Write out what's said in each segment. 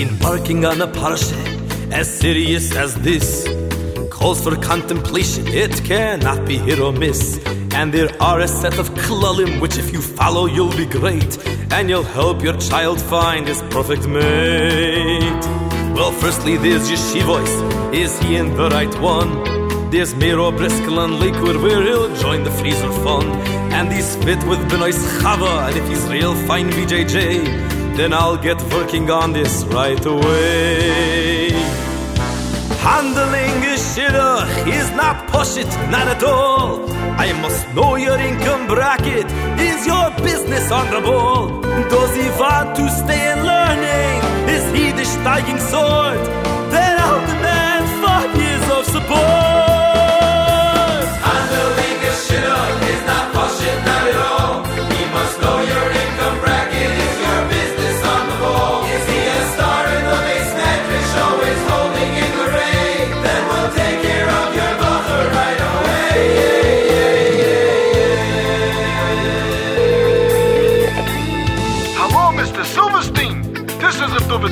Embarking on a parsha as serious as this calls for contemplation. It cannot be hit or miss. And there are a set of klalim which, if you follow, you'll be great, and you'll help your child find his perfect mate. Well, firstly, there's Yeshivos. Is he in the right one? There's Miro Briscoe and where he'll join the freezer fun. And he's fit with Benoist Chava, and if he's real fine VJJ, then I'll get working on this right away. Handling a shidduch is not push it, not at all. I must know your income bracket. Is your business on the ball? Does he want to stay in learning? Is he the steiging sword?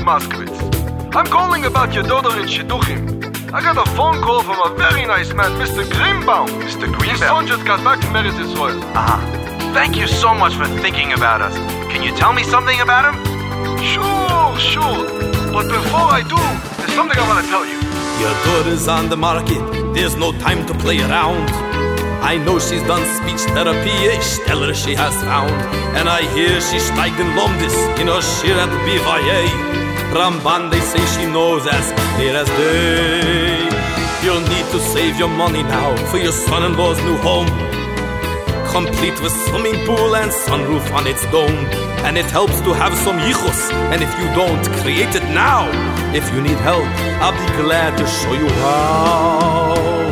Moskowitz. I'm calling about your daughter in Shidduchim. I got a phone call from a very nice man, Mr. Greenbaum. Mr. His Greenbaum. son just got back from Eretz Israel. Ah, thank you so much for thinking about us. Can you tell me something about him? Sure, sure. But before I do, there's something I want to tell you. Your daughter's on the market, there's no time to play around. I know she's done speech therapy, a stellar she has found. And I hear she steigt in Lomdis in her shiur at BYA. Ramban, they say she knows as clear as day. You'll need to save your money now for your son-in-law's new home. Complete with swimming pool and sunroof on its dome. And it helps to have some yichus. And if you don't, create it now. If you need help, I'll be glad to show you how.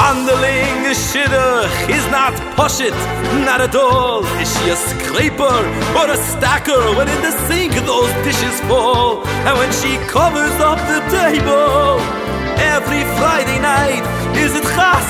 Handling a shidduch is uh, not push it, not at all. Is she a scraper or a stacker when in the sink those dishes fall? And when she covers up the table every Friday night, is it chas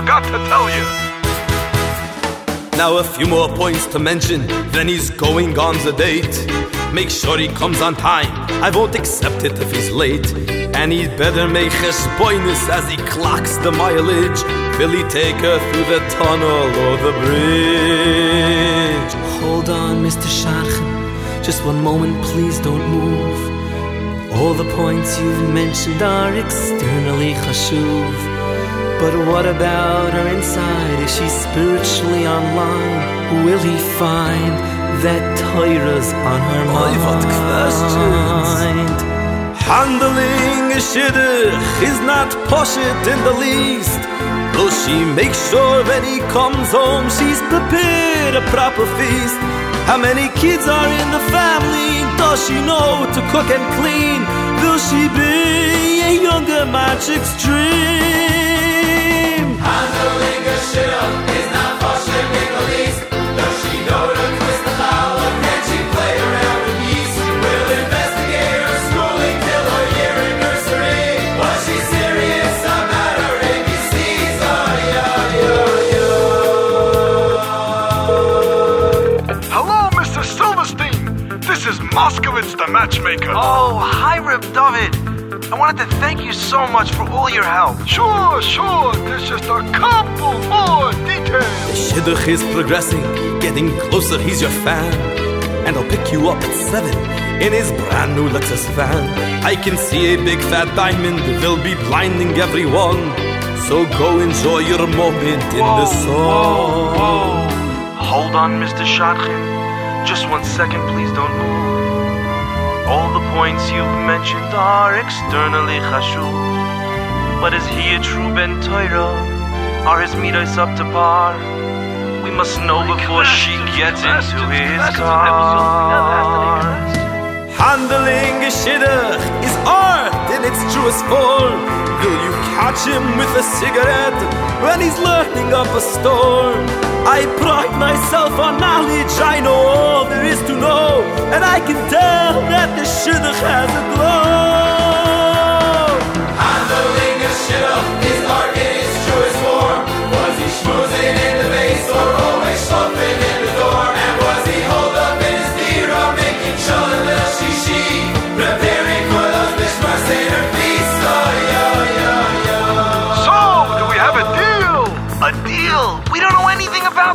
forgot to tell you. Now a few more points to mention, then he's going on the date. Make sure he comes on time. I won't accept it if he's late. And he'd better make bonus as he clocks the mileage. Will he take her through the tunnel or the bridge? Hold on, Mr. Shadchan. Just one moment, please don't move. All the points you've mentioned are externally chashuv. But what about her inside? Is she spiritually online? Will he find that Torah's on her Oy, what mind? Handling a shidduch is not push it in the least. Will she make sure when he comes home she's prepared a proper feast? How many kids are in the family? Does she know to cook and clean? Will she be a younger magic's dream? Matchmaker. Oh, hi, Rip David. I wanted to thank you so much for all your help. Sure, sure. There's just a couple more details. Shidduch is progressing, getting closer, he's your fan. And I'll pick you up at seven in his brand new Lexus van. I can see a big fat diamond, it will be blinding everyone. So go enjoy your moment in the sun. Hold on, Mr. Shadchan. Just one second, please don't move. All the points you've mentioned are externally chashuv. But is he a true Ben Torah? Are his midas up to par? We must know before she gets into his car. Handling a shidduch is art in its truest form. Will you catch him with a cigarette when he's learning up a storm? I pride myself on knowledge, I know all there is to know, and I can tell that the shidduch has a glow.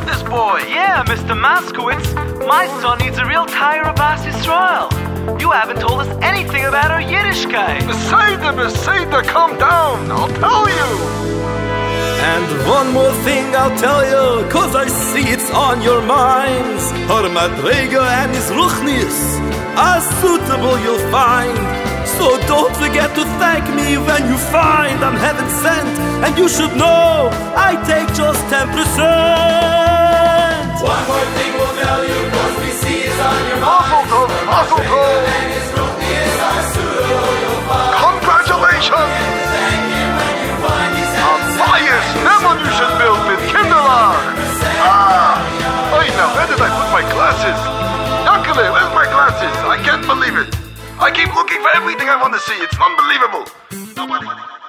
Anything about this boy. Yeah, Mr. Moskowitz, my son needs a real Tyre Abbas Israel. You haven't told us anything about our Yiddishkeit. Beseda, Beseda, calm down. I'll tell you. And one more thing I'll tell you, cause I see it's on your minds. Her Madrega and his Ruchnius are suitable you'll find. So don't forget to thank me when you find I'm heaven sent. And you should know I take just 10%. One more thing we'll tell you, cause we see is on your mind. tov, mazel tov. And his Ruchnius are suitable, you'll find. Congratulations. Thank him when you find he's heaven sent. Bias Revolution-Bild mit Kinderlach. Ah. Hey, now where did I put my glasses? Yankele, where's my glasses? I can't believe it. I keep looking for everything I want to see. It's unbelievable. Nobody...